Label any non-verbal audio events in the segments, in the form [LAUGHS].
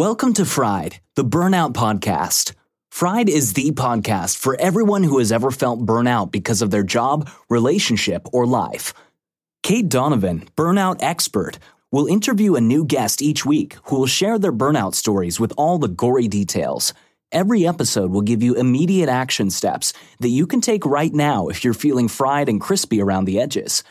Welcome to Fried, the Burnout Podcast. Fried is the podcast for everyone who has ever felt burnout because of their job, relationship, or life. Cait Donovan, burnout expert, will interview a new guest each week who will share their burnout stories with all the gory details. Every episode will give you immediate action steps that you can take right now if you're feeling fried and crispy around the edges.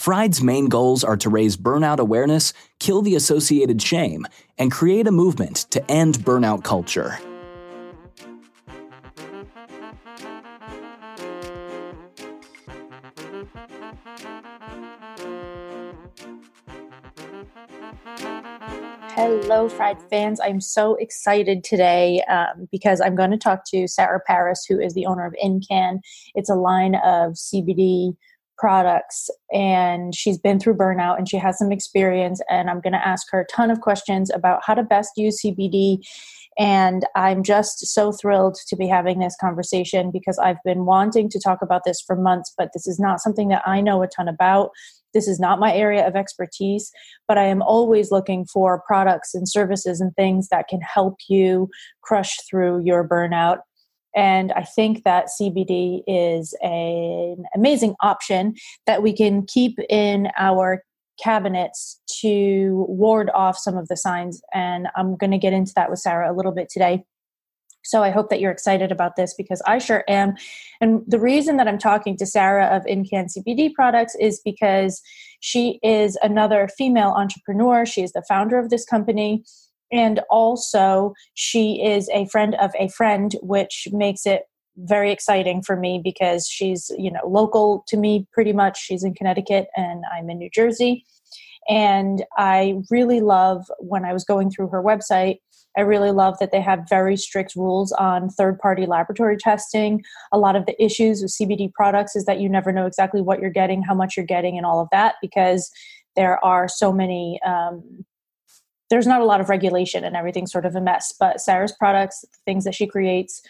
Fried's main goals are to raise burnout awareness, kill the associated shame, and create a movement to end burnout culture. Hello, Fried fans. I'm so excited today um, because I'm going to talk to Sarah Paris, who is the owner of Incann. It's a line of CBD products and she's been through burnout and she has some experience and i'm going to ask her a ton of questions about how to best use cbd and i'm just so thrilled to be having this conversation because i've been wanting to talk about this for months but this is not something that i know a ton about. This is not my area of expertise but i am always looking for products and services and things that can help you crush through your burnout and I think that CBD is a, an amazing option that we can keep in our cabinets to ward off some of the signs. And I'm going to get into that with Sarah a little bit today. So I hope that you're excited about this because I sure am. And the reason that I'm talking to Sarah of Incann CBD products is because she is another female entrepreneur. She is the founder of this company and also she is a friend of a friend which makes it very exciting for me because she's you know local to me pretty much. She's in connecticut and i'm in new jersey. And i really love when i was going through her website i really love that they have very strict rules on third party laboratory testing. A lot of the issues with cbd products is that you never know exactly what you're getting how much you're getting and all of that because there are so many um, there's not a lot of regulation and everything's sort of a mess. But Sarah's products, things that she creates,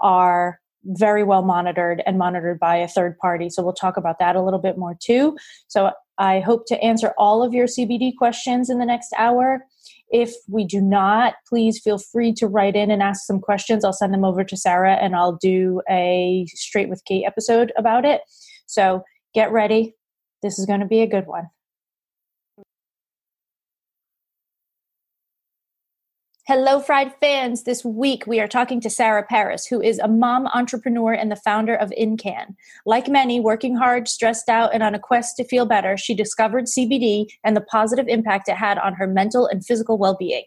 are very well monitored and monitored by a third party. So we'll talk about that a little bit more too. So I hope to answer all of your CBD questions in the next hour. If we do not, please feel free to write in and ask some questions. I'll send them over to Sarah and I'll do a straight with Kate episode about it. So get ready. This is going to be a good one. Hello, Fried fans. This week we are talking to Sarah Paris, who is a mom entrepreneur and the founder of Incann. Like many, working hard, stressed out, and on a quest to feel better, she discovered CBD and the positive impact it had on her mental and physical well being.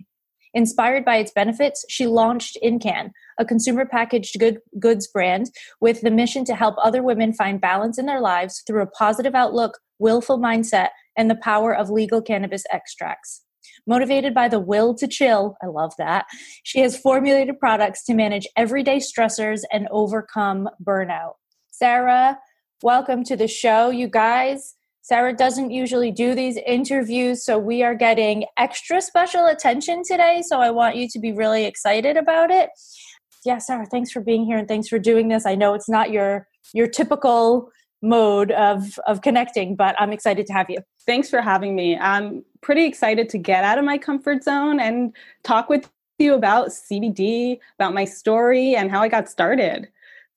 Inspired by its benefits, she launched Incann, a consumer packaged good, goods brand with the mission to help other women find balance in their lives through a positive outlook, willful mindset, and the power of legal cannabis extracts. Motivated by the will to chill, I love that, she has formulated products to manage everyday stressors and overcome burnout. Sarah, welcome to the show, you guys. Sarah doesn't usually do these interviews, so we are getting extra special attention today. So I want you to be really excited about it. Yeah, Sarah, thanks for being here and thanks for doing this. I know it's not your your typical mode of of connecting, but I'm excited to have you. Thanks for having me. I'm pretty excited to get out of my comfort zone and talk with you about CBD, about my story and how I got started.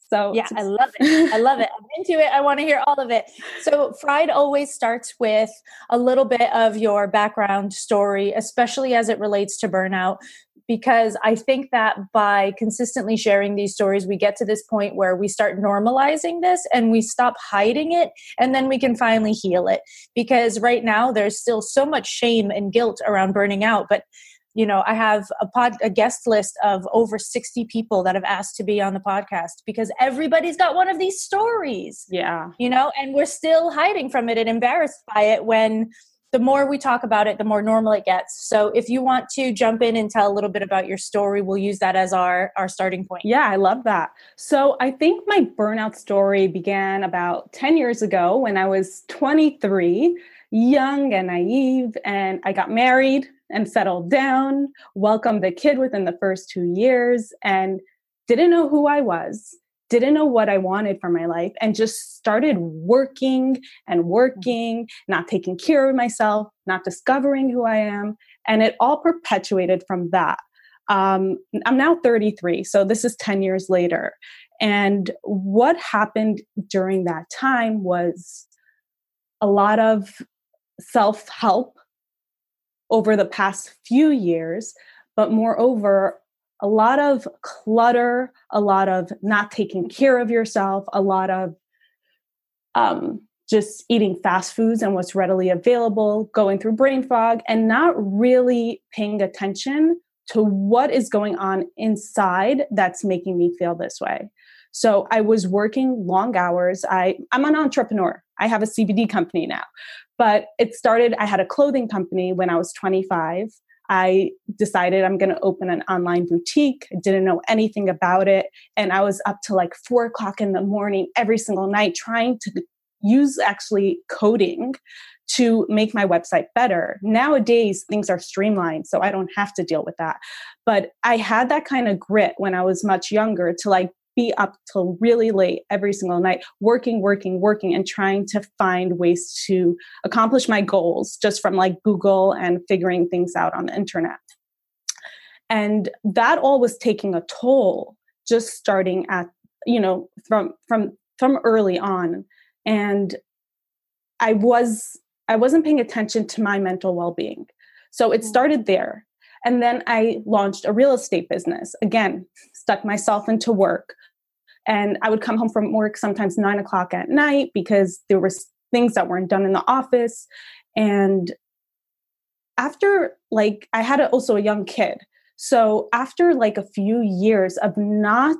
So yeah, I [LAUGHS] love it. I love it. I'm into it. I want to hear all of it. So Fried always starts with a little bit of your background story, especially as it relates to burnout because I think that by consistently sharing these stories, we get to this point where we start normalizing this and we stop hiding it, and then we can finally heal it. Because right now, there's still so much shame and guilt around burning out, but you know i have a pod a guest list of over 60 people that have asked to be on the podcast because everybody's got one of these stories yeah you know and we're still hiding from it and embarrassed by it when the more we talk about it, the more normal it gets. So if you want to jump in and tell a little bit about your story, we'll use that as our our starting point. Yeah, I love that. So I think my burnout story began about 10 years ago when I was 23, young and naive, and I got married and settled down, welcomed the kid within the first 2 years and didn't know who I was didn't know what I wanted for my life and just started working and mm-hmm. working, not taking care of myself, not discovering who I am. And it all perpetuated from that. Um, I'm now 33, so this is 10 years later. And what happened during that time was a lot of self help over the past few years, but moreover, a lot of clutter, a lot of not taking care of yourself, a lot of um, just eating fast foods and what's readily available, going through brain fog, and not really paying attention to what is going on inside that's making me feel this way. So I was working long hours. I, I'm an entrepreneur. I have a CBD company now. But it started, I had a clothing company when I was 25. I decided I'm going to open an online boutique. I didn't know anything about it. And I was up to like four o'clock in the morning every single night trying to use actually coding to make my website better. Nowadays, things are streamlined, so I don't have to deal with that. But I had that kind of grit when I was much younger to like be up till really late every single night, working, working, working, and trying to find ways to accomplish my goals just from like Google and figuring things out on the internet. And that all was taking a toll just starting at, you know, from from from early on. And I was I wasn't paying attention to my mental well-being. So it mm. started there. And then I launched a real estate business. Again, stuck myself into work, and I would come home from work sometimes nine o'clock at night because there was things that weren't done in the office. And after like I had a, also a young kid. So after like a few years of not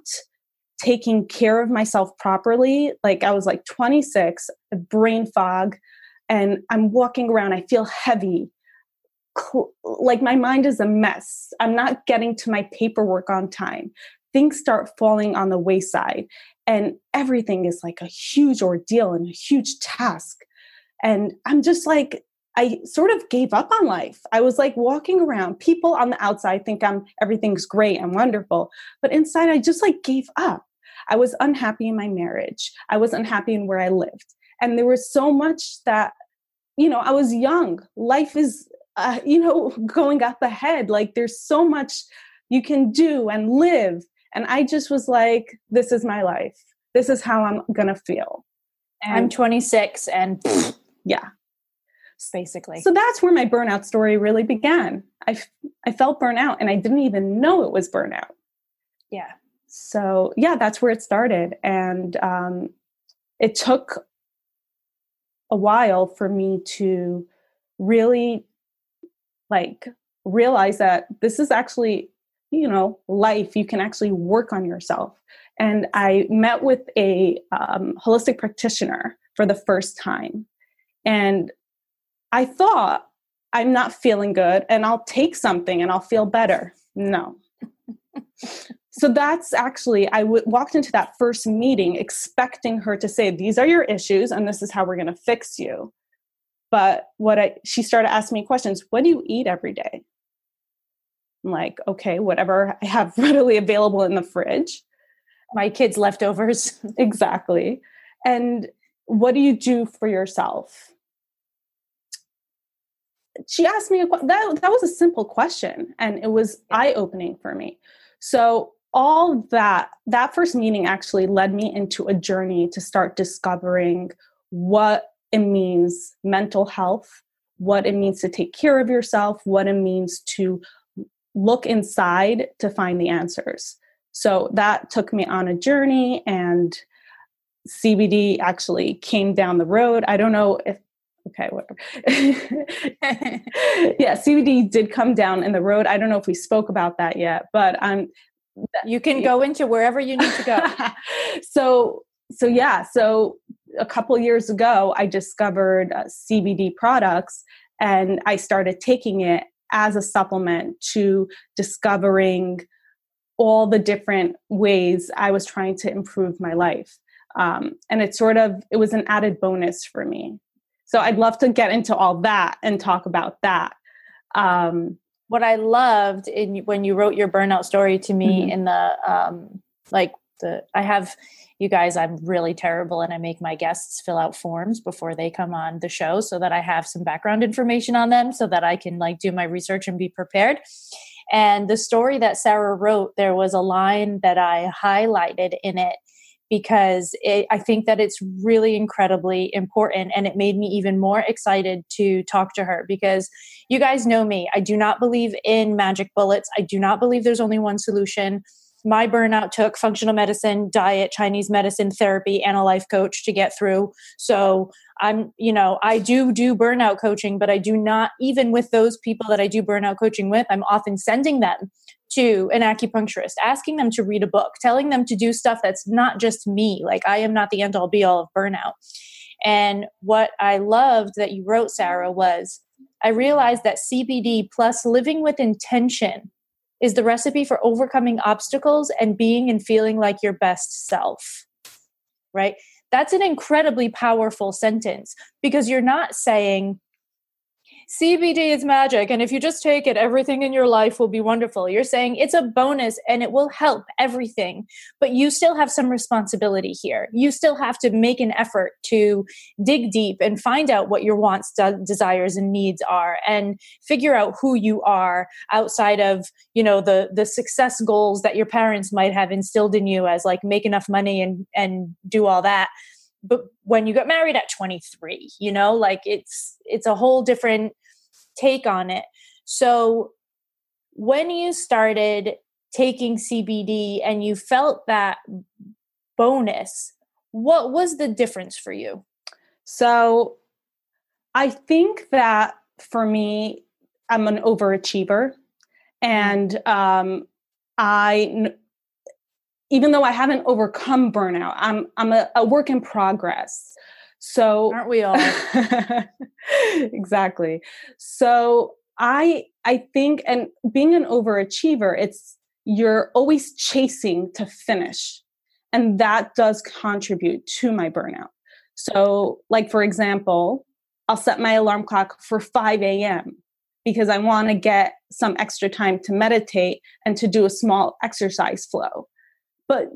taking care of myself properly, like I was like 26, brain fog, and I'm walking around, I feel heavy. Like my mind is a mess. I'm not getting to my paperwork on time. Things start falling on the wayside and everything is like a huge ordeal and a huge task. And i'm just like i sort of gave up on life. I was like walking around. People on the outside think i'm everything's great and wonderful but inside i just like gave up. I was unhappy in my marriage. I was unhappy in where i lived. And there was so much that you know i was young. Life is uh, you know [LAUGHS] going up ahead like there's so much you can do and live and I just was like, this is my life. This is how I'm going to feel. And I'm 26 and [SNIFFS] yeah. Basically. So that's where my burnout story really began. I, I felt burnout and I didn't even know it was burnout. Yeah. So yeah, that's where it started. And um, it took a while for me to really like realize that this is actually you know life. You can actually work on yourself. And i met with a um, holistic practitioner for the first time. And i thought i'm not feeling good and i'll take something and i'll feel better. No. [LAUGHS] So that's actually I w- walked into that first meeting expecting her to say these are your issues and this is how we're going to fix you but what i she started asking me questions what do you eat every day I'm like, okay, whatever I have [LAUGHS] readily available in the fridge. My kids' leftovers. [LAUGHS] exactly. And what do you do for yourself? She asked me a, that that was a simple question and it was eye opening for me. So all that that first meeting actually led me into a journey to start discovering what it means mental health, what it means to take care of yourself, what it means to look inside to find the answers. So that took me on a journey, and CBD actually came down the road. I don't know if okay, whatever. [LAUGHS] yeah, CBD did come down in the road. I don't know if we spoke about that yet, but um, you can go into wherever you need to go. [LAUGHS] so, so yeah, so a couple years ago, I discovered uh, CBD products, and I started taking it as a supplement to discovering all the different ways I was trying to improve my life. Um, and it sort of it was an added bonus for me. So I'd love to get into all that and talk about that. Um, what I loved in when you wrote your burnout story to me mm-hmm. in the um, like the I have you guys, I'm really terrible and I make my guests fill out forms before they come on the show so that I have some background information on them so that I can like do my research and be prepared. And the story that Sarah wrote, there was a line that I highlighted in it because it, I think that it's really incredibly important. And it made me even more excited to talk to her because you guys know me. I do not believe in magic bullets, I do not believe there's only one solution my burnout took functional medicine, diet, Chinese medicine, therapy, and a life coach to get through. So I'm, you know, I do do burnout coaching, but I do not, even with those people that I do burnout coaching with, I'm often sending them to an acupuncturist, asking them to read a book, telling them to do stuff that's not just me. Like I am not the end all be all of burnout. And what I loved that you wrote, Sarah, was I realized that CBD plus living with intention is the recipe for overcoming obstacles and being and feeling like your best self. Right? That's an incredibly powerful sentence because you're not saying, CBD is magic. And if you just take it, everything in your life will be wonderful. You're saying it's a bonus and it will help everything. But you still have some responsibility here. You still have to make an effort to dig deep and find out what your wants, de- desires, and needs are and figure out who you are outside of, you know, the the success goals that your parents might have instilled in you as like make enough money and and do all that but when you got married at 23 you know like it's it's a whole different take on it. So when you started taking CBD and you felt that bonus, what was the difference for you? So I think that for me, I'm an overachiever. Mm-hmm. And um, I, even though I haven't overcome burnout, I'm, I'm a, a work in progress. So aren't we all? [LAUGHS] exactly. So I I think and being an overachiever, it's you're always chasing to finish. And that does contribute to my burnout. So, like for example, I'll set my alarm clock for 5 a.m. because I want to get some extra time to meditate and to do a small exercise flow. But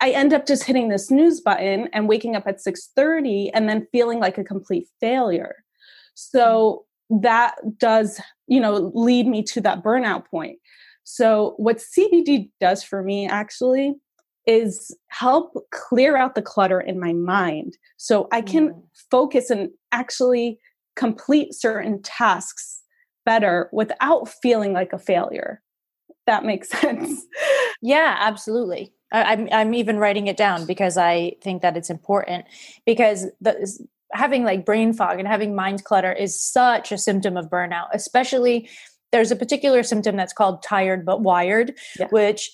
I end up just hitting the snooze button and waking up at 6:30 and then feeling like a complete failure. So that does, you know, lead me to that burnout point. So what CBD does for me actually is help clear out the clutter in my mind so I can mm. focus and actually complete certain tasks better without feeling like a failure. That makes [LAUGHS] sense. Yeah, absolutely. I'm I'm even writing it down because I think that it's important because the having like brain fog and having mind clutter is such a symptom of burnout, especially there's a particular symptom that's called tired but wired, yeah. which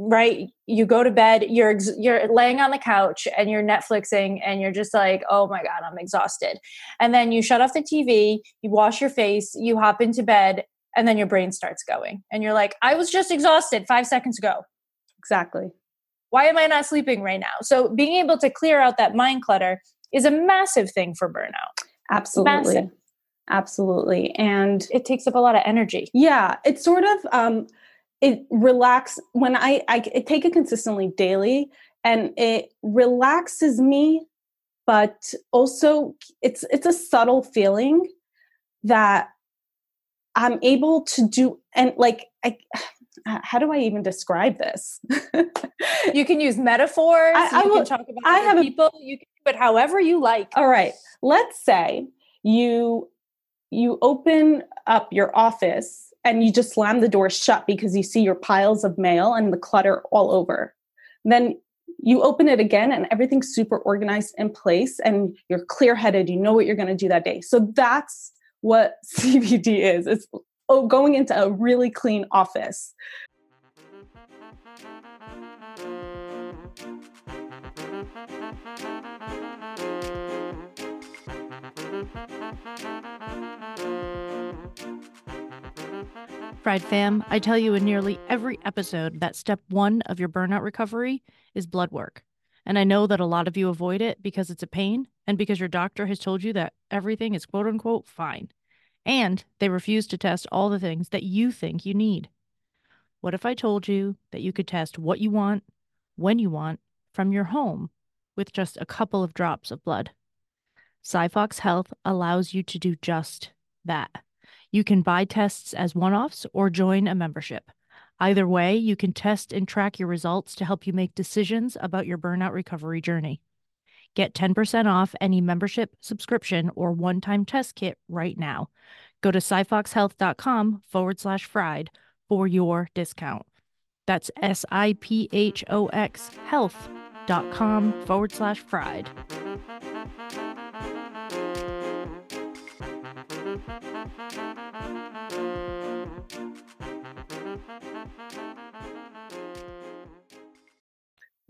right you go to bed you're you're laying on the couch and you're netflixing and you're just like oh my god i'm exhausted. And then you shut off the tv you wash your face you hop into bed and then your brain starts going and you're like i was just exhausted 5 seconds ago. Exactly why am I not sleeping right now? So being able to clear out that mind clutter is a massive thing for burnout. Absolutely. Massive. Absolutely. And it takes up a lot of energy. Yeah. It's sort of um it relax when I I, I take it consistently daily and it relaxes me, but also it's it's a subtle feeling that I'm able to do and like I how do I even describe this? [LAUGHS] you can use metaphors. I, I you will, can talk about I have people. A, you can do it however you like. All right. Let's say you you open up your office and you just slam the door shut because you see your piles of mail and the clutter all over. Then you open it again and everything's super organized in place and you're clear headed. You know what you're going to do that day. So that's what [LAUGHS] CBD is. It's oh, going into a really clean office. Fried fam, I tell you in nearly every episode that step one of your burnout recovery is blood work. And I know that a lot of you avoid it because it's a pain and because your doctor has told you that everything is quote unquote fine. And they refuse to test all the things that you think you need. What if I told you that you could test what you want, when you want, from your home with just a couple of drops of blood? SiPhox Health allows you to do just that. You can buy tests as one offs or join a membership. Either way, you can test and track your results to help you make decisions about your burnout recovery journey. Get 10% off any membership, subscription, or one time test kit right now. Go to siphoxhealth.com forward slash fried for your discount. That's S I P H O X health.com forward slash fried.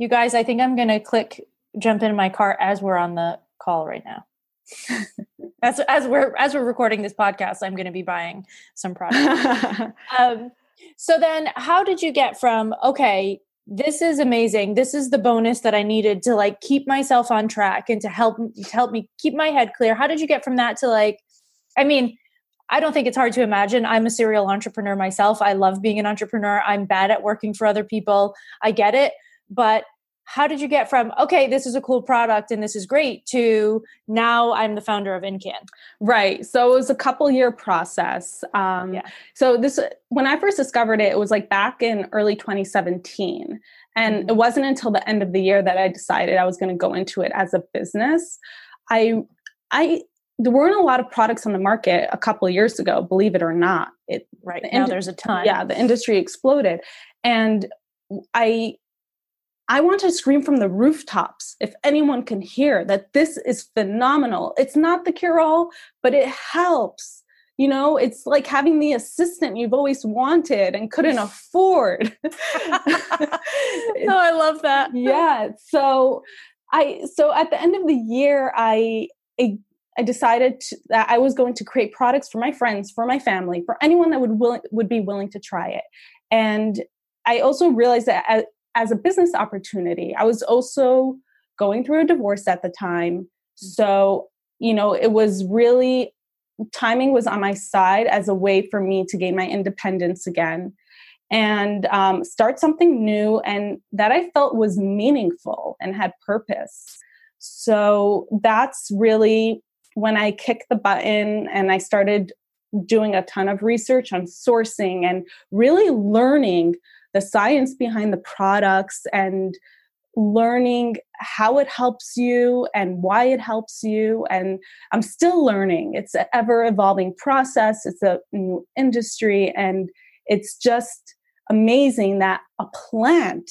You guys, I think I'm going to click jump in my car as we're on the call right now. [LAUGHS] as as we're as we're recording this podcast, I'm going to be buying some products. [LAUGHS] um, so then, how did you get from okay? This is amazing. This is the bonus that I needed to like keep myself on track and to help to help me keep my head clear. How did you get from that to like? I mean, I don't think it's hard to imagine. I'm a serial entrepreneur myself. I love being an entrepreneur. I'm bad at working for other people. I get it, but how did you get from okay this is a cool product and this is great to now i'm the founder of Incann right so it was a couple year process um, yeah. so this when i first discovered it it was like back in early 2017 and mm-hmm. it wasn't until the end of the year that i decided i was going to go into it as a business i i there weren't a lot of products on the market a couple years ago believe it or not it right now ind- there's a ton yeah the industry exploded and i I want to scream from the rooftops if anyone can hear that this is phenomenal. It's not the cure all, but it helps. You know, it's like having the assistant you've always wanted and couldn't afford. [LAUGHS] oh, I love that. [LAUGHS] yeah. So I so at the end of the year I I, I decided to, that I was going to create products for my friends, for my family, for anyone that would will, would be willing to try it. And I also realized that uh, as a business opportunity. I was also going through a divorce at the time. So, you know, it was really timing was on my side as a way for me to gain my independence again and um, start something new and that I felt was meaningful and had purpose. So that's really when I kicked the button and I started doing a ton of research on sourcing and really learning the science behind the products and learning how it helps you and why it helps you. And i'm still learning. It's an ever evolving process. It's a new industry. And it's just amazing that a plant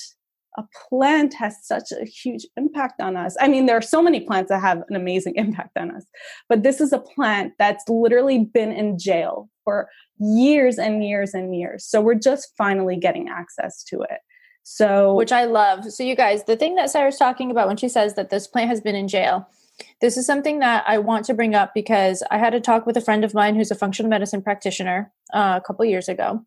a plant has such a huge impact on us. I mean, there are so many plants that have an amazing [LAUGHS] impact on us, but this is a plant that's literally been in jail for years and years and years. So we're just finally getting access to it. So, which I love. So, you guys, the thing that Sarah's talking about when she says that this plant has been in jail, this is something that I want to bring up because I had a talk with a friend of mine who's a functional medicine practitioner uh, a couple years ago,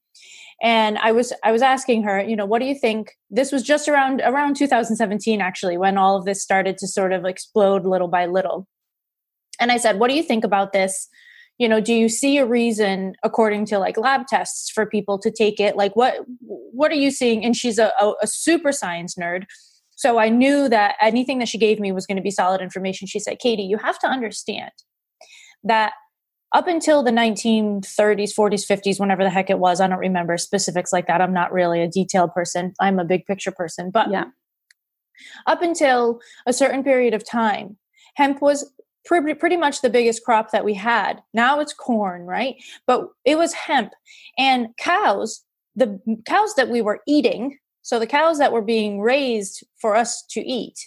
and i was i was asking her you know what do you think this was just around around 2017 actually when all of this started to sort of explode little by little and i said what do you think about this you know do you see a reason according to like lab tests for people to take it like what what are you seeing and she's a, a, a super science nerd so i knew that anything that she gave me was going to be solid information she said katie you have to understand that up until the 1930s, 40s, 50s, whenever the heck it was, I don't remember specifics like that. I'm not really a detailed person. I'm a big picture person. But yeah. up until a certain period of time, hemp was pretty, pretty much the biggest crop that we had. Now it's corn, right? But it was hemp. And cows, the cows that we were eating, so the cows that were being raised for us to eat,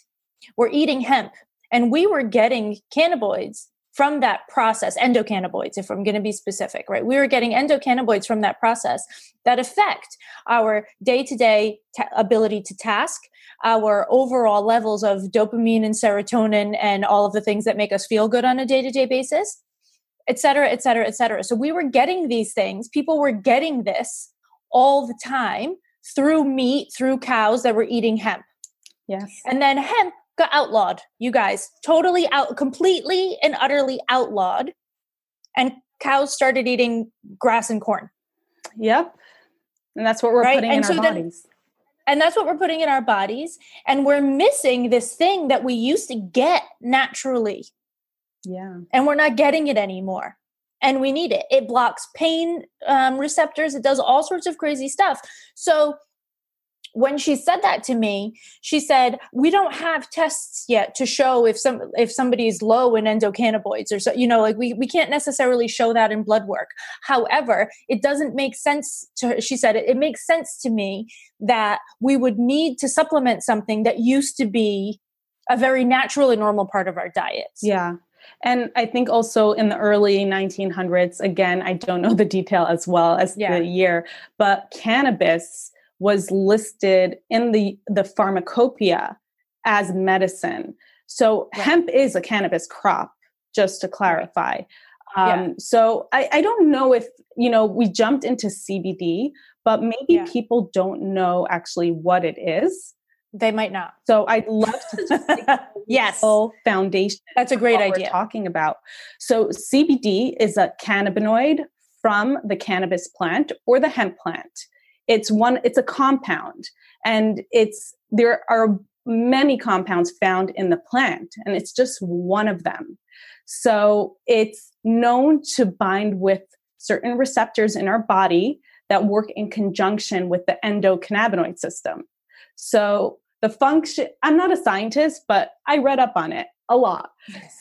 were eating hemp. And we were getting cannabinoids from that process, endocannabinoids, if I'm going to be specific, right? We were getting endocannabinoids from that process that affect our day to day ability to task, our overall levels of dopamine and serotonin, and all of the things that make us feel good on a day to day basis, et cetera, et cetera, et cetera. So we were getting these things. People were getting this all the time through meat, through cows that were eating hemp. Yes. And then hemp got outlawed, you guys. Totally out, completely and utterly outlawed. And cows started eating grass and corn. Yep. And that's what we're right? putting and in so our then, bodies. And that's what we're putting in our bodies. And we're missing this thing that we used to get naturally. Yeah. And we're not getting it anymore. and we need it. It blocks pain um, receptors. It does all sorts of crazy stuff. So when she said that to me, she said, "We don't have tests yet to show if some if somebody's low in endocannabinoids or so, you know, like we we can't necessarily show that in blood work. However, it doesn't make sense to her. she said it, it makes sense to me that we would need to supplement something that used to be a very natural and normal part of our diets." Yeah. And I think also in the early 1900s, again, I don't know the detail as well as yeah. the year, but cannabis was listed in the, the pharmacopoeia as medicine. So right. hemp is a cannabis crop, just to clarify. Um, yeah. So I, I, don't know if, you know, we jumped into CBD, but maybe yeah. people don't know actually what it is. They might not. So I'd love to [LAUGHS] just yes foundation. That's a great idea. talking about. So CBD is a cannabinoid from the cannabis plant or the hemp plant it's one it's a compound and it's there are many compounds found in the plant and it's just one of them. So it's known to bind with certain receptors in our body that work in conjunction with the endocannabinoid system. So the function i'm not a scientist but i read up on it a lot.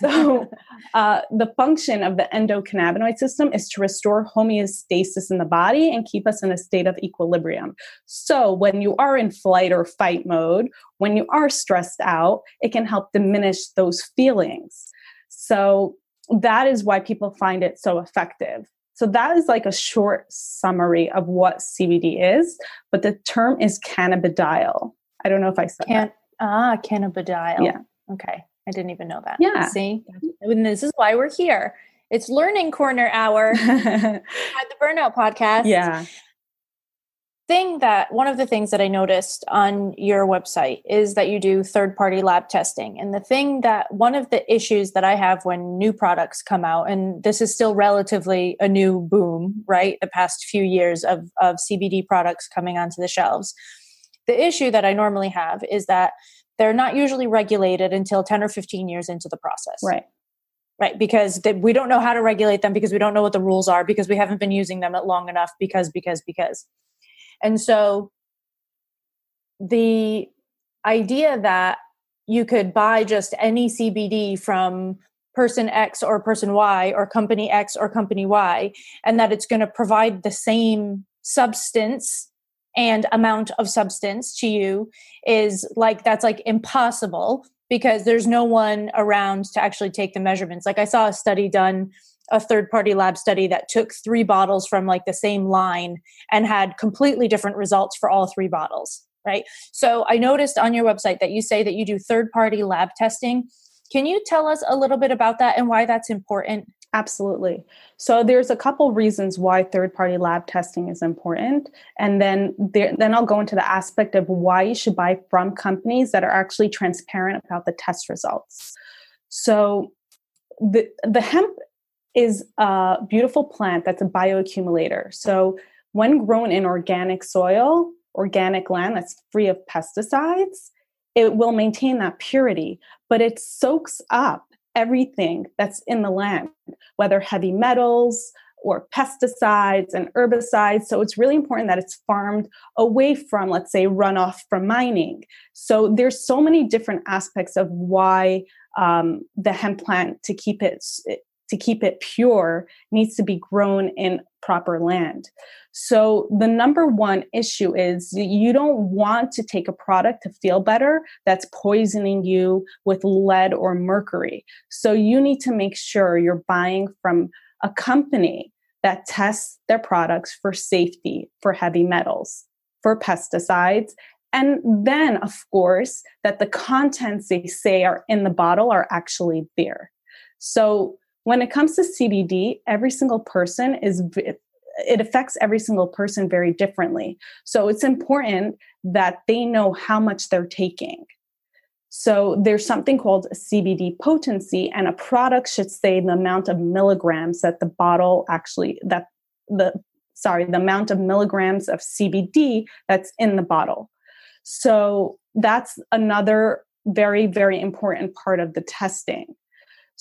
So, uh, the function of the endocannabinoid system is to restore homeostasis in the body and keep us in a state of equilibrium. So, when you are in flight or fight mode, when you are stressed out, it can help diminish those feelings. So, that is why people find it so effective. So, that is like a short summary of what CBD is, but the term is cannabidiol. I don't know if I said Can- that. Ah, cannabidiol. Yeah. Okay. I didn't even know that. Yeah. See, and this is why we're here. It's Learning Corner Hour [LAUGHS] at the Burnout Podcast. Yeah. Thing that one of the things that I noticed on your website is that you do third party lab testing. And the thing that one of the issues that I have when new products come out, and this is still relatively a new boom, right? The past few years of, of CBD products coming onto the shelves. The issue that I normally have is that they're not usually regulated until 10 or 15 years into the process. Right. Right. Because they, we don't know how to regulate them because we don't know what the rules are because we haven't been using them long enough because, because, because. And so the idea that you could buy just any CBD from person X or person Y or company X or company Y and that it's going to provide the same substance and amount of substance to you is like that's like impossible because there's no one around to actually take the measurements. Like i saw a study done a third party lab study that took three bottles from like the same line and had completely different results for all three bottles right? So i noticed on your website that you say that you do third party lab testing. Can you tell us a little bit about that and why that's important Absolutely. So there's a couple reasons why third-party lab testing is important, and then there, then I'll go into the aspect of why you should buy from companies that are actually transparent about the test results. So the the hemp is a beautiful plant that's a bioaccumulator. So when grown in organic soil, organic land that's free of pesticides, it will maintain that purity, but it soaks up everything that's in the land, whether heavy metals or pesticides and herbicides. So it's really important that it's farmed away from, let's say, runoff from mining. So there's so many different aspects of why um, the hemp plant to keep it to keep it pure needs to be grown in proper land. So the number one issue is you don't want to take a product to feel better that's poisoning you with lead or mercury. So you need to make sure you're buying from a company that tests their products for safety, for heavy metals, for pesticides, and then, of course, that the contents they say are in the bottle are actually there. So when it comes to CBD, every single person is it affects every single person very differently. So it's important that they know how much they're taking. So there's something called CBD potency, and a product should say the amount of milligrams that the bottle actually that the sorry the amount of milligrams of CBD that's in the bottle. So that's another very very important part of the testing.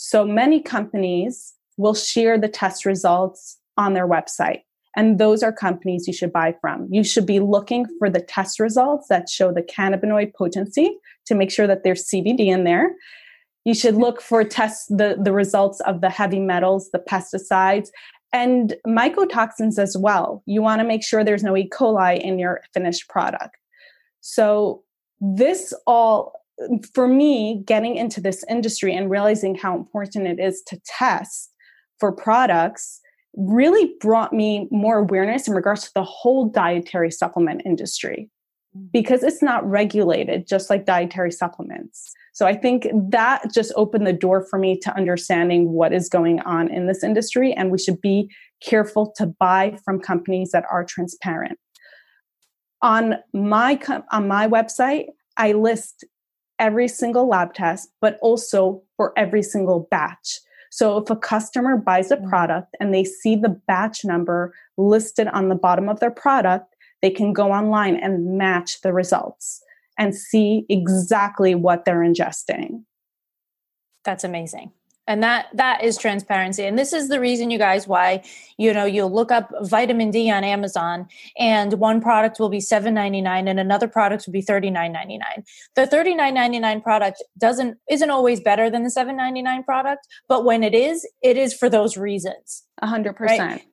So many companies will share the test results on their website. And those are companies you should buy from. You should be looking for the test results that show the cannabinoid potency to make sure that there's CBD in there. You should look for tests the, the results of the heavy metals, the pesticides, and mycotoxins as well. You want to make sure there's no E. coli in your finished product. So this all for me getting into this industry and realizing how important it is to test for products really brought me more awareness in regards to the whole dietary supplement industry mm. because it's not regulated just like dietary supplements. So I think that just opened the door for me to understanding what is going on in this industry and we should be careful to buy from companies that are transparent. On my on my website, I list every single lab test but also for every single batch. So if a customer buys a mm. product and they see the batch number listed on the bottom of their product, they can go online and match the results and see exactly what they're ingesting. That's amazing and that that is transparency. And this is the reason you guys why you know you'll look up vitamin d on amazon and one product will be 7.99 and another product will be 39.99 the 39.99 product doesn't isn't always better than the 7.99 product but when it is it is for those reasons. 100% right?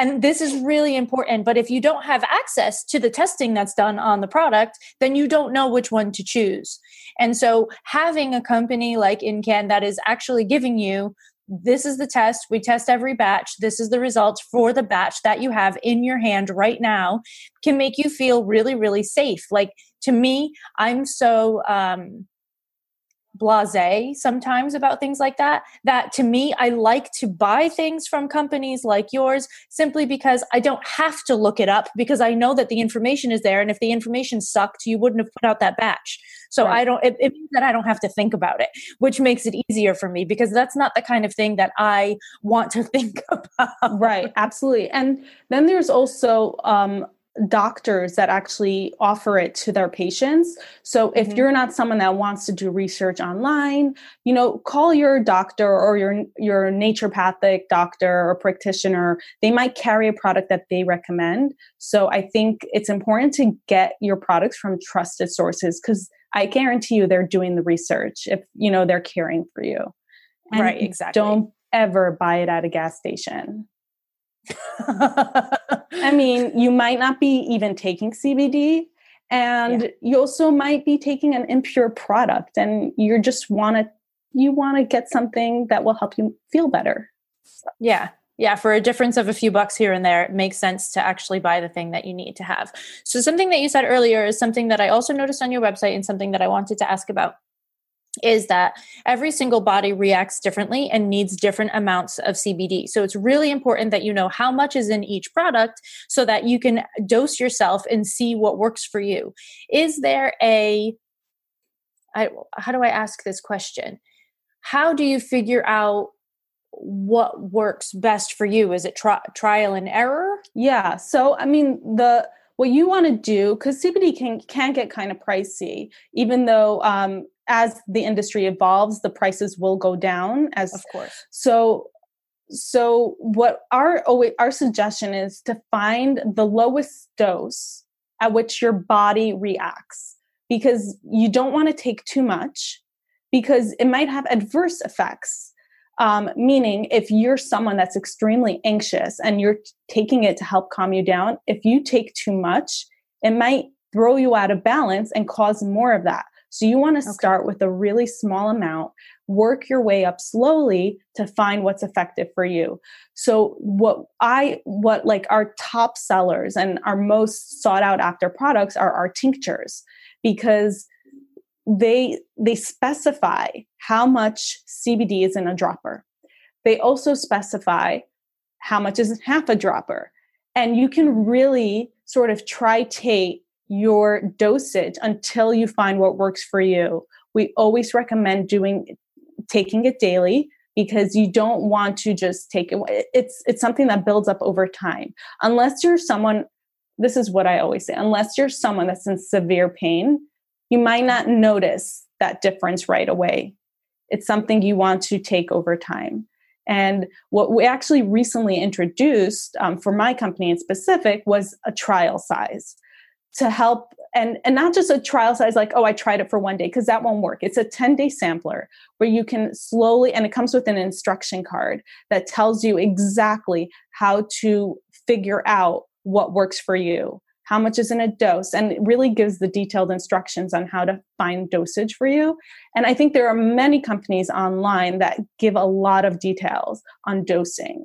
And this is really important. But if you don't have access to the testing that's done on the product, then you don't know which one to choose. And so having a company like Incann that is actually giving you this is the test. We test every batch. This is the results for the batch that you have in your hand right now can make you feel really, really safe. Like to me, I'm so um, blase sometimes about things like that that to me i like to buy things from companies like yours simply because i don't have to look it up because i know that the information is there and if the information sucked you wouldn't have put out that batch. So right. i don't it, it means that i don't have to think about it which makes it easier for me because that's not the kind of thing that i want to [LAUGHS] think about. Right absolutely. And then there's also um doctors that actually offer it to their patients. So if mm-hmm. you're not someone that wants to do research online, you know, call your doctor or your your naturopathic doctor or practitioner. They might carry a product that they recommend. So I think it's important to get your products from trusted sources cuz I guarantee you they're doing the research if you know they're caring for you. And right, exactly. Don't ever buy it at a gas station. [LAUGHS] I mean, you might not be even taking CBD, and yeah. you also might be taking an impure product, and you just want to you want to get something that will help you feel better. Yeah, yeah, for a difference of a few bucks here and there, it makes sense to actually buy the thing that you need to have. So, something that you said earlier is something that I also noticed on your website and something that I wanted to ask about is that every single body reacts differently and needs different amounts of CBD. So it's really important that you know how much is in each product so that you can dose yourself and see what works for you. Is there a I, how do I ask this question? How do you figure out what works best for you? Is it tri- trial and error? Yeah. So I mean the what you want to do because CBD can can get kind of pricey, even though um, as the industry evolves, the prices will go down. As of course. So, so what our our suggestion is to find the lowest dose at which your body reacts, because you don't want to take too much, because it might have adverse effects. Um, meaning, if you're someone that's extremely anxious and you're taking it to help calm you down, if you take too much, it might throw you out of balance and cause more of that. So you want to okay. start with a really small amount, work your way up slowly to find what's effective for you. So what I what like our top sellers and our most sought out after products are our tinctures because they they specify how much CBD is in a dropper. They also specify how much is half a dropper. And you can really sort of tritate your dosage until you find what works for you. We always recommend doing taking it daily because you don't want to just take it it's it's something that builds up over time. Unless you're someone this is what I always say, unless you're someone that's in severe pain, you might not notice that difference right away. It's something you want to take over time. And what we actually recently introduced um, for my company in specific was a trial size to help and and not just a trial size like oh i tried it for one day because that won't work. It's a 10 day sampler where you can slowly and it comes with an instruction card that tells you exactly how to figure out what works for you how much is in a dose and it really gives the detailed instructions on how to find dosage for you. And i think there are many companies online that give a lot of details on dosing.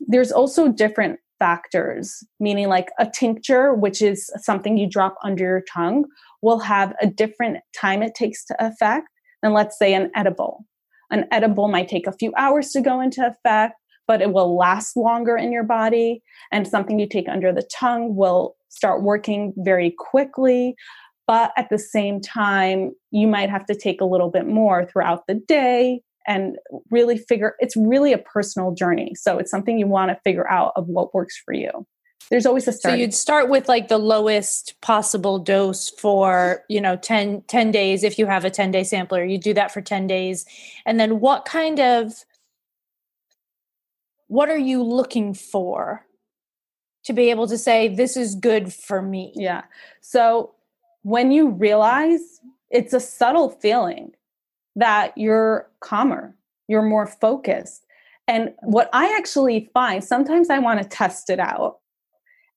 There's also different factors meaning like a tincture which is something you drop under your tongue will have a different time it takes to affect than let's say an edible an edible might take a few hours to go into effect but it will last longer in your body. And something you take under the tongue will start working very quickly. But at the same time, you might have to take a little bit more throughout the day and really figure it's really a personal journey. So it's something you want to figure out of what works for you. There's always a start. So you'd start with like the lowest possible dose for, you know, 10, 10 days if you have a 10 day sampler. You do that for 10 days. And then what kind of what are you looking for to be able to say this is good for me yeah so when you realize it's a subtle feeling that you're calmer you're more focused. And what i actually find sometimes i want to test it out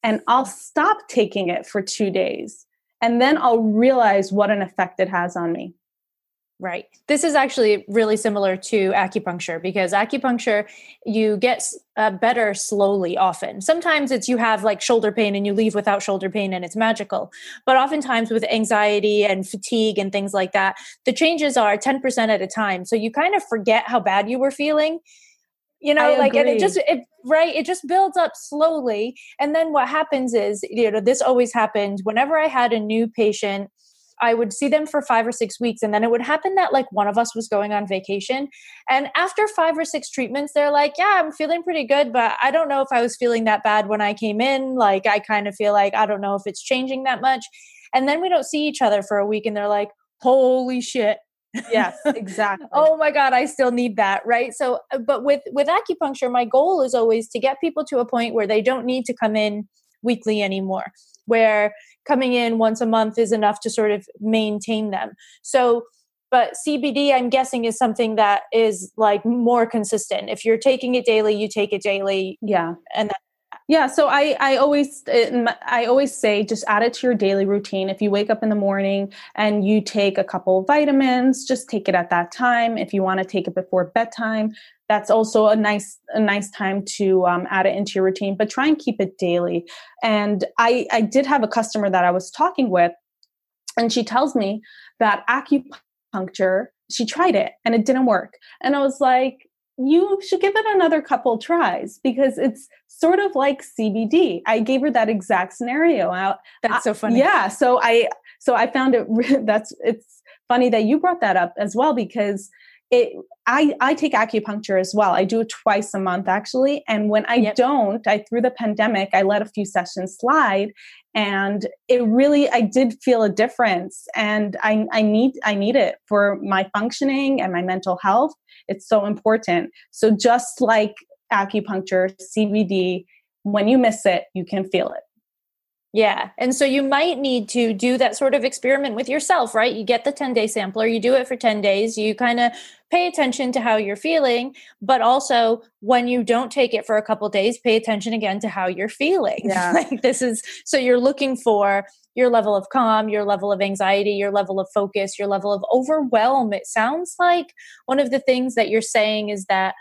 and i'll stop taking it for 2 days and then i'll realize what an effect it has on me Right. This is actually really similar to acupuncture because acupuncture, you get uh, better slowly often. Sometimes it's you have like shoulder pain and you leave without shoulder pain and it's magical. But oftentimes with anxiety and fatigue and things like that, the changes are 10% at a time. So you kind of forget how bad you were feeling. You know, like, and it just, it, right, it just builds up slowly. And then what happens is, you know, this always happened whenever I had a new patient I would see them for five or six weeks. And then it would happen that like one of us was going on vacation. And after five or six treatments, they're like, yeah, I'm feeling pretty good, but I don't know if I was feeling that bad when I came in. Like, I kind of feel like I don't know if it's changing that much. And then we don't see each other for a week and they're like, holy shit. yes [LAUGHS] exactly oh my god i still need that right so uh, but with with acupuncture my goal is always to get people to a point where they don't need to come in weekly anymore where coming in once a month is enough to sort of maintain them. So, but CBD, I'm guessing, is something that is like more consistent. If you're taking it daily, you take it daily. Yeah. And that, yeah, so I I always I always say just add it to your daily routine. If you wake up in the morning and you take a couple of vitamins, just take it at that time. If you want to take it before bedtime, that's also a nice a nice time to um, add it into your routine but try and keep it daily and i i did have a customer that i was talking with and she tells me that acupuncture she tried it and it didn't work and i was like you should give it another couple tries because it's sort of like CBD. I gave her that exact scenario out. That's so funny. Yeah, so I so I found it [LAUGHS] that's it's funny that you brought that up as well because it I, I take acupuncture as well. I do it twice a month actually. And when I yep. don't, I through the pandemic, I let a few sessions slide and it really I did feel a difference. And I, I need I need it for my functioning and my mental health. It's so important. So just like acupuncture, CBD, when you miss it, you can feel it. Yeah. And so you might need to do that sort of experiment with yourself, right? You get the 10 day sampler, you do it for 10 days, you kind of pay attention to how you're feeling, but also when you don't take it for a couple days, pay attention again to how you're feeling. [LAUGHS] Yeah. like this is so you're looking for your level of calm, your level of anxiety, your level of focus, your level of overwhelm. It sounds like one of the things that you're saying is that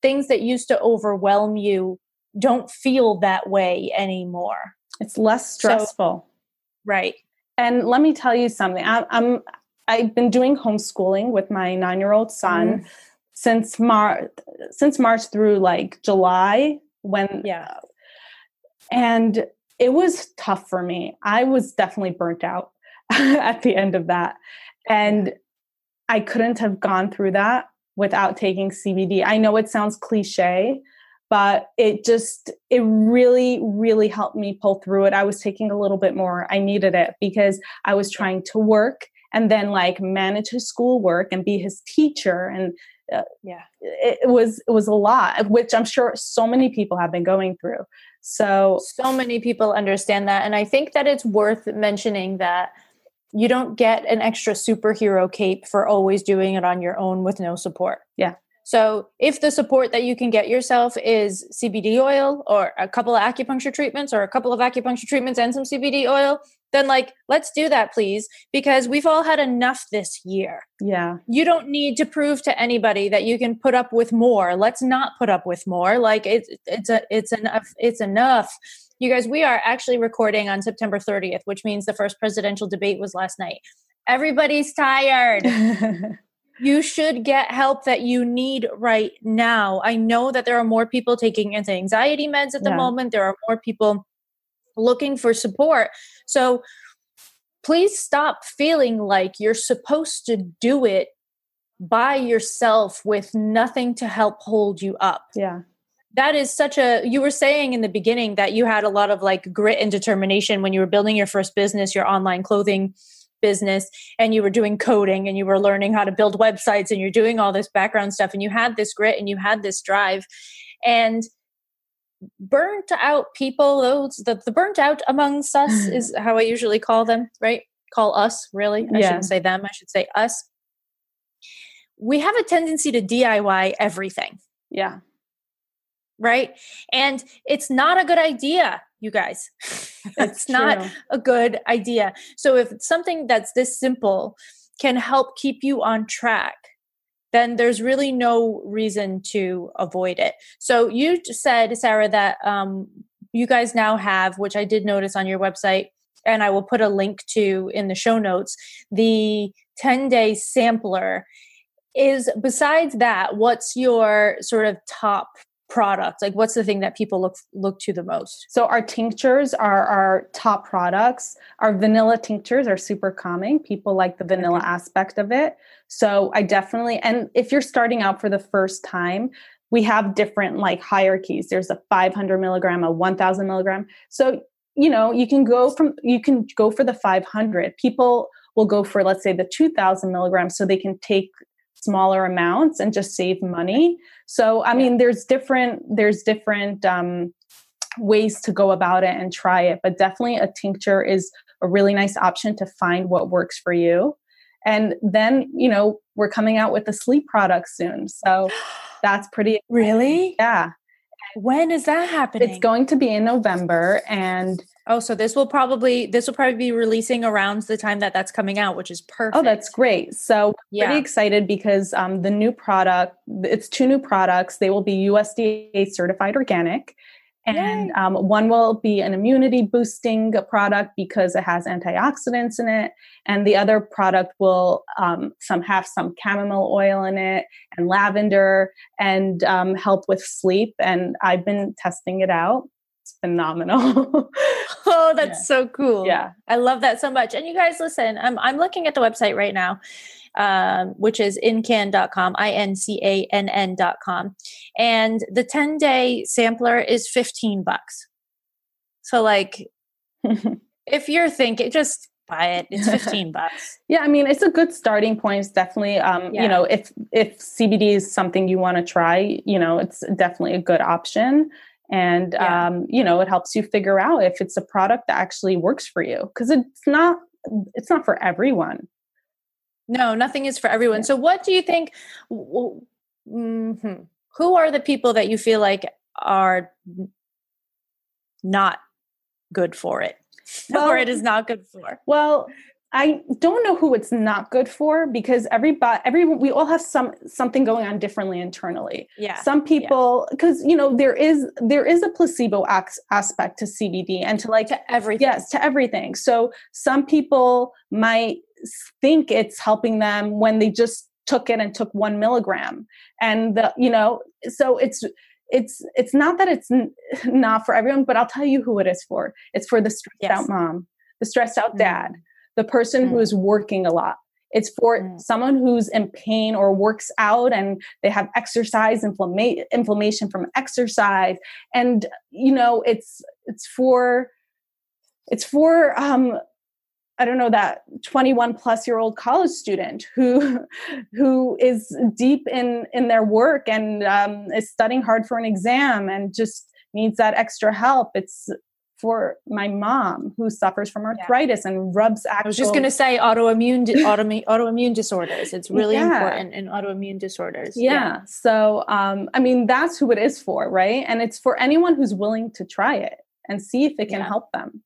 things that used to overwhelm you don't feel that way anymore it's less stressful. So, right. And let me tell you something. I, I'm I've been doing homeschooling with my nine year old son mm. since March since March through like July when yeah. And it was tough for me. I was definitely burnt out [LAUGHS] at the end of that. And I couldn't have gone through that without taking CBD. I know it sounds cliche, but it just it really really helped me pull through it. I was taking a little bit more i needed it because i was trying to work and then like manage his schoolwork and be his teacher and uh, yeah. it, it was it was a lot which i'm sure so many people have been going through. So so many people understand that and i think that it's worth mentioning that you don't get an extra superhero cape for always doing it on your own with no support. So if the support that you can get yourself is CBD oil or a couple of acupuncture treatments or a couple of acupuncture treatments and some CBD oil, then like let's do that please because we've all had enough this year. Yeah. You don't need to prove to anybody that you can put up with more. Let's not put up with more. Like it's it's a it's enough it's enough. You guys, we are actually recording on September 30th, which means the first presidential debate was last night. Everybody's tired. [LAUGHS] you should get help that you need right now. I know that there are more people taking anti anxiety meds at the yeah. moment, there are more people looking for support. So please stop feeling like you're supposed to do it by yourself with nothing to help hold you up. Yeah that is such a you were saying in the beginning that you had a lot of like grit and determination when you were building your first business your online clothing business and you were doing coding and you were learning how to build websites and you're doing all this background stuff and you had this grit and you had this drive and burnt out people those the, the burnt out amongst us mm. is how i usually call them right? Call us really. I yeah. shouldn't say them i should say us. We have a tendency to diy everything. Yeah. Right? And it's not a good idea, you guys. [LAUGHS] it's not a good idea. So if something that's this simple can help keep you on track, then there's really no reason to avoid it. So you said, Sarah, that um, you guys now have, which I did notice on your website, and I will put a link to in the show notes, the 10 day sampler. Is besides that, what's your sort of top product? Like what's the thing that people look look to the most? So our tinctures are our top products. Our vanilla tinctures are super calming. People like the vanilla okay. aspect of it. So i definitely and if you're starting out for the first time we have different like hierarchies. There's a 500 milligram a 1000 milligram. So you know you can go from you can go for the 500 people will go for let's say the 2000 milligrams so they can take smaller amounts and just save money. So i mean there's different there's different um, ways to go about it and try it but definitely a tincture is a really nice option to find what works for you. And then you know we're coming out with a sleep product soon so [GASPS] that's pretty exciting. really? Yeah. When is that happening? it's going to be in november and Oh, so this will probably this will probably be releasing around the time that that's coming out, which is perfect. Oh, that's great. So yeah. pretty excited because um, the new product, it's two new products. They will be USDA certified organic, and um, one will be an immunity boosting product because it has antioxidants in it, and the other product will um, some have some chamomile oil in it and lavender and um, help with sleep. And I've been testing it out it's phenomenal. [LAUGHS] oh, that's yeah. so cool. Yeah. I love that so much. And you guys listen, I'm I'm looking at the website right now. Um, which is incann.com, I N C A N N.com. And the 10 day sampler is 15 bucks. So, like, [LAUGHS] if you're thinking, just buy it. It's [LAUGHS] 15 bucks. yeah, I mean, it's a good starting point. It's definitely, um, yeah. you know, if if CBD is something you want to try, you know, it's definitely a good option and yeah. um, you know it helps you figure out if it's a product that actually works for you because it's not it's not for everyone no nothing is for everyone yeah. so what do you think mm-hmm. who are the people that you feel like are not good for it well, [LAUGHS] or it is not good for well I don't know who it's not good for because everybody, everyone, we all have some something going on differently internally. Yeah. Some people, because yeah. you know, there is there is a placebo ac- aspect to CBD and to like to everything. Yes, to everything. So some people might think it's helping them when they just took it and took one milligram, and the you know, so it's it's it's not that it's n- [LAUGHS] not for everyone, but I'll tell you who it is for. It's for the stressed yes. out mom, the stressed out mm. dad. The person mm. who is working a lot. It's for mm. someone who's in pain or works out and they have exercise inflama- inflammation from exercise. And you know, it's it's for it's for um I don't know that 21 plus year old college student who [LAUGHS] who is deep in in their work and um, is studying hard for an exam and just needs that extra help. It's for my mom who suffers from arthritis yeah. and rubs actual. I was just going to say autoimmune autoimmune [LAUGHS] autoimmune disorders. It's really yeah. important in autoimmune disorders. Yeah. yeah. So um, I mean that's who it is for, right? And it's for anyone who's willing to try it and see if it can help them.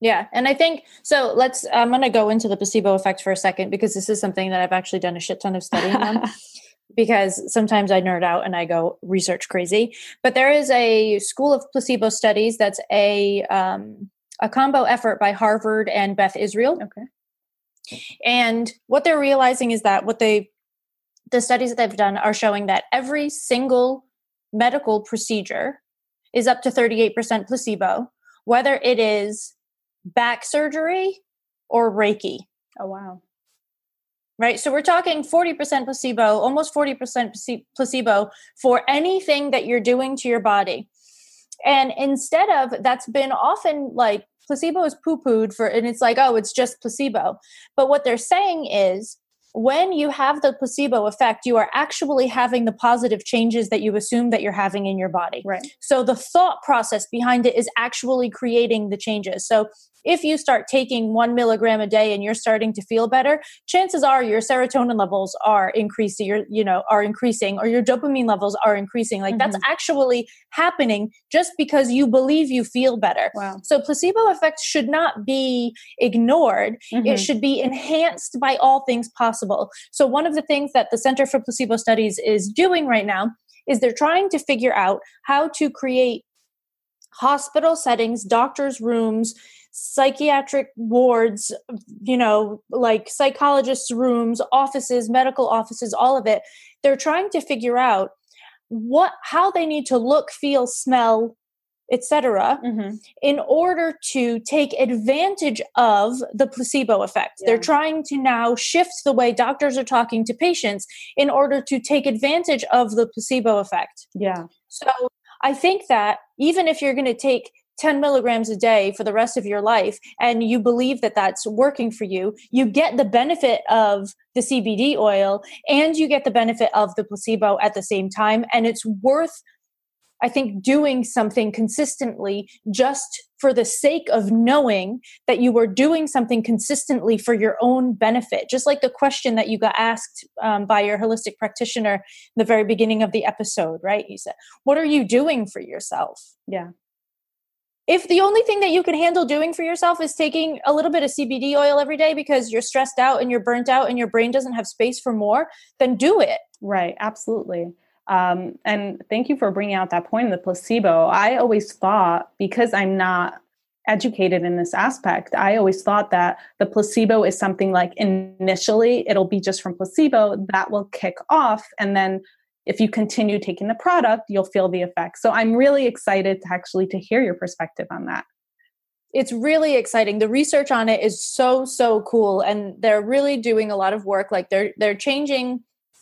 Yeah. And I think so. Let's, I'm going to go into the placebo effect for a second because this is something that I've actually done a shit ton of studying on. [LAUGHS] because sometimes I nerd out and I go research crazy. But there is a school of placebo studies that's a um, a combo effort by Harvard and Beth Israel. Okay. And what they're realizing is that what they the studies that they've done are showing that every single medical procedure is up to 38% placebo, whether it is back surgery or Reiki. Oh, wow. Right. So we're talking 40% placebo, almost 40% placebo for anything that you're doing to your body. And instead of that's been often like placebo is poo pooed for, and it's like, oh, it's just placebo. But what they're saying is when you have the placebo effect, you are actually having the positive changes that you assume that you're having in your body. Right. So the thought process behind it is actually creating the changes. So if you start taking one milligram a day and you're starting to feel better, chances are your serotonin levels are increasing, your, you know, are increasing or your dopamine levels are increasing. Like mm-hmm. that's actually happening just because you believe you feel better. Wow. So placebo effect should not be ignored. Mm-hmm. It should be enhanced by all things possible. So one of the things that the Center for Placebo Studies is doing right now is they're trying to figure out how to create hospital settings, doctors' rooms, psychiatric wards, you know, like psychologists' rooms, offices, medical offices, all of it. They're trying to figure out what how they need to look, feel, smell, etc mm-hmm. in order to take advantage of the placebo effect yeah. they're trying to now shift the way doctors are talking to patients in order to take advantage of the placebo effect yeah so i think that even if you're going to take 10 milligrams a day for the rest of your life and you believe that that's working for you, you get the benefit of the CBD oil and you get the benefit of the placebo at the same time. And it's worth, I think, doing something consistently just for the sake of knowing that you are doing something consistently for your own benefit. Just like the question that you got asked um, by your holistic practitioner in the very beginning of the episode, right? You said, What are you doing for yourself? Yeah if the only thing that you can handle doing for yourself is taking a little bit of CBD oil every day because you're stressed out and you're burnt out and your brain doesn't have space for more, then do it. Right, absolutely. Um, and thank you for bringing out that point of the placebo. I always thought, because I'm not educated in this aspect, I always thought that the placebo is something like initially it'll be just from placebo that will kick off, and then if you continue taking the product you'll feel the effects. So i'm really excited to actually to hear your perspective on that. It's really exciting. The research on it is so so cool and they're really doing a lot of work like they're they're changing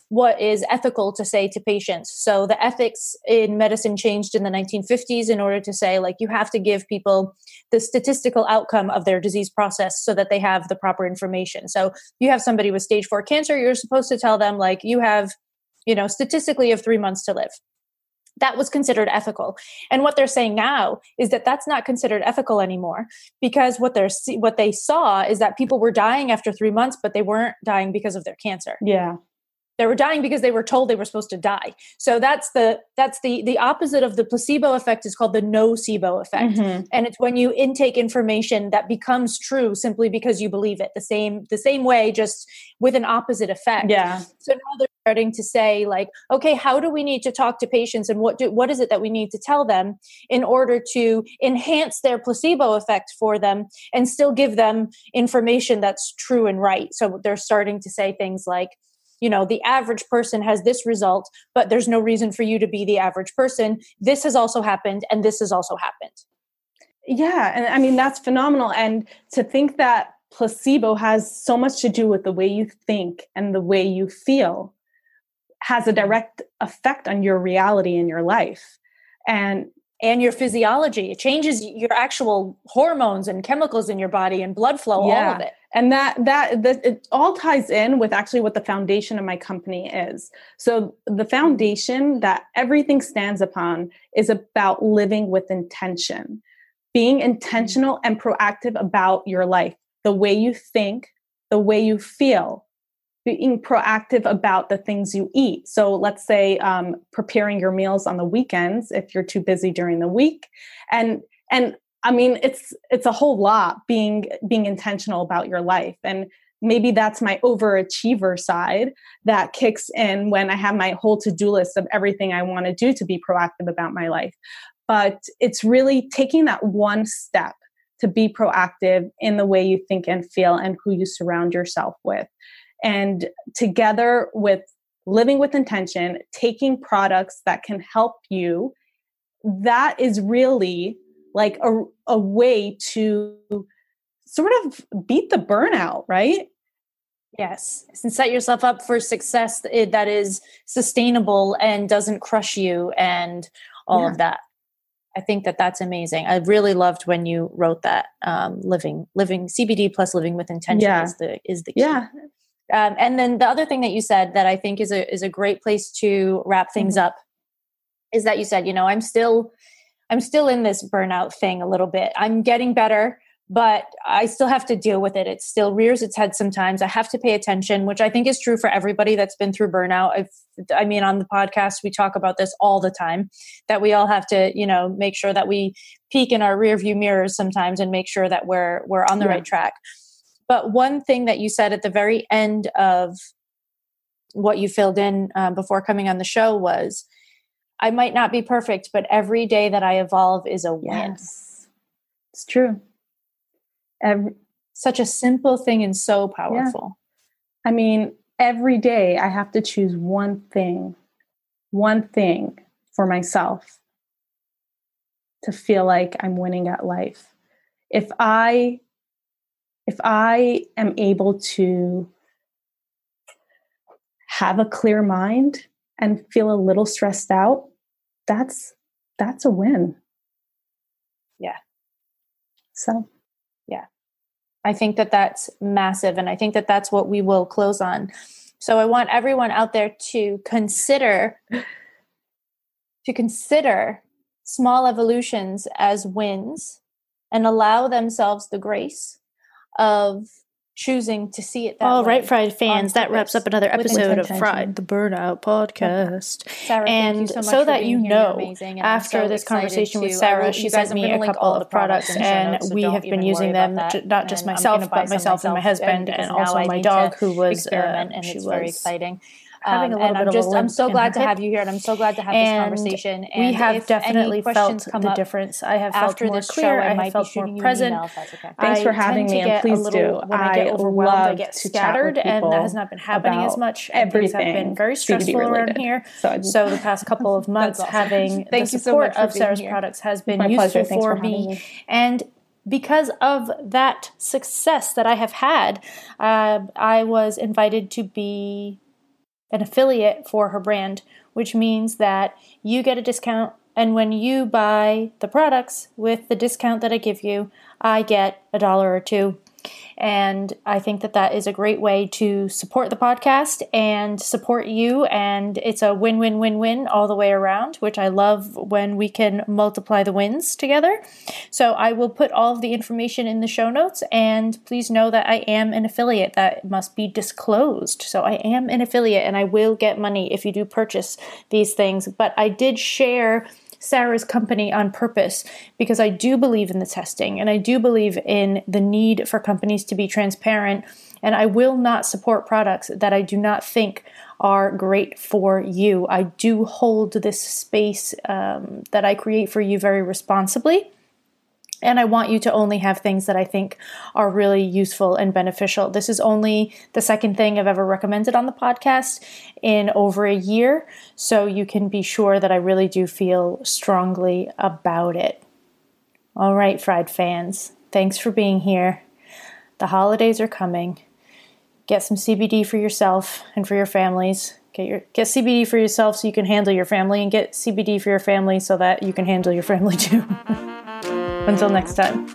what is ethical to say to patients. So the ethics in medicine changed in the 1950s in order to say like you have to give people the statistical outcome of their disease process so that they have the proper information. So you have somebody with stage 4 cancer you're supposed to tell them like you have you know, statistically of three months to live. That was considered ethical. And what they're saying now is that that's not considered ethical anymore because what they're what they saw is that people were dying after 3 months but they weren't dying because of their cancer. Yeah they were dying because they were told they were supposed to die so that's the that's the the opposite of the placebo effect is called the nocebo effect mm-hmm. and it's when you intake information that becomes true simply because you believe it the same the same way just with an opposite effect yeah so now they're starting to say like okay how do we need to talk to patients and what do what is it that we need to tell them in order to enhance their placebo effect for them and still give them information that's true and right? So they're starting to say things like you know the average person has this result but there's no reason for you to be the average person. This has also happened and this has also happened. Yeah and i mean that's phenomenal. And to think that placebo has so much to do with the way you think and the way you feel has a direct effect on your reality in your life and and your physiology. It changes your actual hormones and chemicals in your body and blood flow, yeah. all of it. And that, that that it all ties in with actually what the foundation of my company is. So the foundation that everything stands upon is about living with intention, being intentional and proactive about your life, the way you think, the way you feel, being proactive about the things you eat. So let's say um, preparing your meals on the weekends if you're too busy during the week, and and I mean it's it's a whole lot being being intentional about your life and maybe that's my overachiever side that kicks in when I have my whole to-do list of everything I want to do to be proactive about my life. But it's really taking that one step to be proactive in the way you think and feel and who you surround yourself with. And together with living with intention, taking products that can help you, that is really like a, a way to sort of beat the burnout, right? Yes, and set yourself up for success that is sustainable and doesn't crush you and all yeah. of that. I think that that's amazing. I really loved when you wrote that. Um, living, living CBD plus living with intention yeah. is the is the key. Yeah, um, and then the other thing that you said that I think is a is a great place to wrap things mm-hmm. up is that you said, you know, I'm still I'm still in this burnout thing a little bit. I'm getting better, but I still have to deal with it. It still rears its head sometimes. I have to pay attention, which I think is true for everybody that's been through burnout. I've, I mean, on the podcast, we talk about this all the time that we all have to, you know, make sure that we peek in our rear view mirrors sometimes and make sure that we're we're on the yeah. right track. But one thing that you said at the very end of what you filled in um, before coming on the show was I might not be perfect, but every day that I evolve is a win. Yes. It's true. Every, Such a simple thing and so powerful. Yeah. I mean, every day I have to choose one thing, one thing for myself to feel like I'm winning at life. If I if I am able to have a clear mind and feel a little stressed out, that's that's a win. Yeah. So, yeah. I think that that's massive and I think that that's what we will close on. So I want everyone out there to consider to consider small evolutions as wins and allow themselves the grace of choosing to see it that All right, Fried fans, that wraps up another episode of Fried the Burnout podcast. Sarah, and so, so that you know, after so this conversation with Sarah, she sent me a couple of products, and we have been using them, not just myself, but myself and my husband, and also my dog, who was uh, experiment, and it's very exciting having a um, little bit I'm just, of a I'm so glad to have you here, and I'm so glad to have and this conversation. And we have definitely felt the difference. I have felt more clear. Show, I, I have felt more present. okay. Thanks for having me, and please little, do. When I, get overwhelmed, I get scattered, and that has not been happening as much. Everything have been very stressful around here. So, so the past couple of [LAUGHS] months, having [LAUGHS] the support of Sarah's products has been useful for me, and because of that success that I have had, uh, I was invited to be an affiliate for her brand, which means that you get a discount. And when you buy the products with the discount that I give you, I get a dollar or two and I think that that is a great way to support the podcast and support you. And it's a win win win win all the way around, which I love when we can multiply the wins together. So I will put all of the information in the show notes. And please know that I am an affiliate that must be disclosed. So I am an affiliate and I will get money if you do purchase these things. But I did share Sarah's company on purpose because I do believe in the testing and I do believe in the need for companies to be transparent. And I will not support products that I do not think are great for you. I do hold this space um, that I create for you very responsibly. And I want you to only have things that I think are really useful and beneficial. This is only the second thing I've ever recommended on the podcast in over a year. So you can be sure that I really do feel strongly about it. All right, fried fans, thanks for being here. The holidays are coming. Get some CBD for yourself and for your families. Get your get CBD for yourself so you can handle your family, and get CBD for your family so that you can handle your family too. [LAUGHS] Until next time.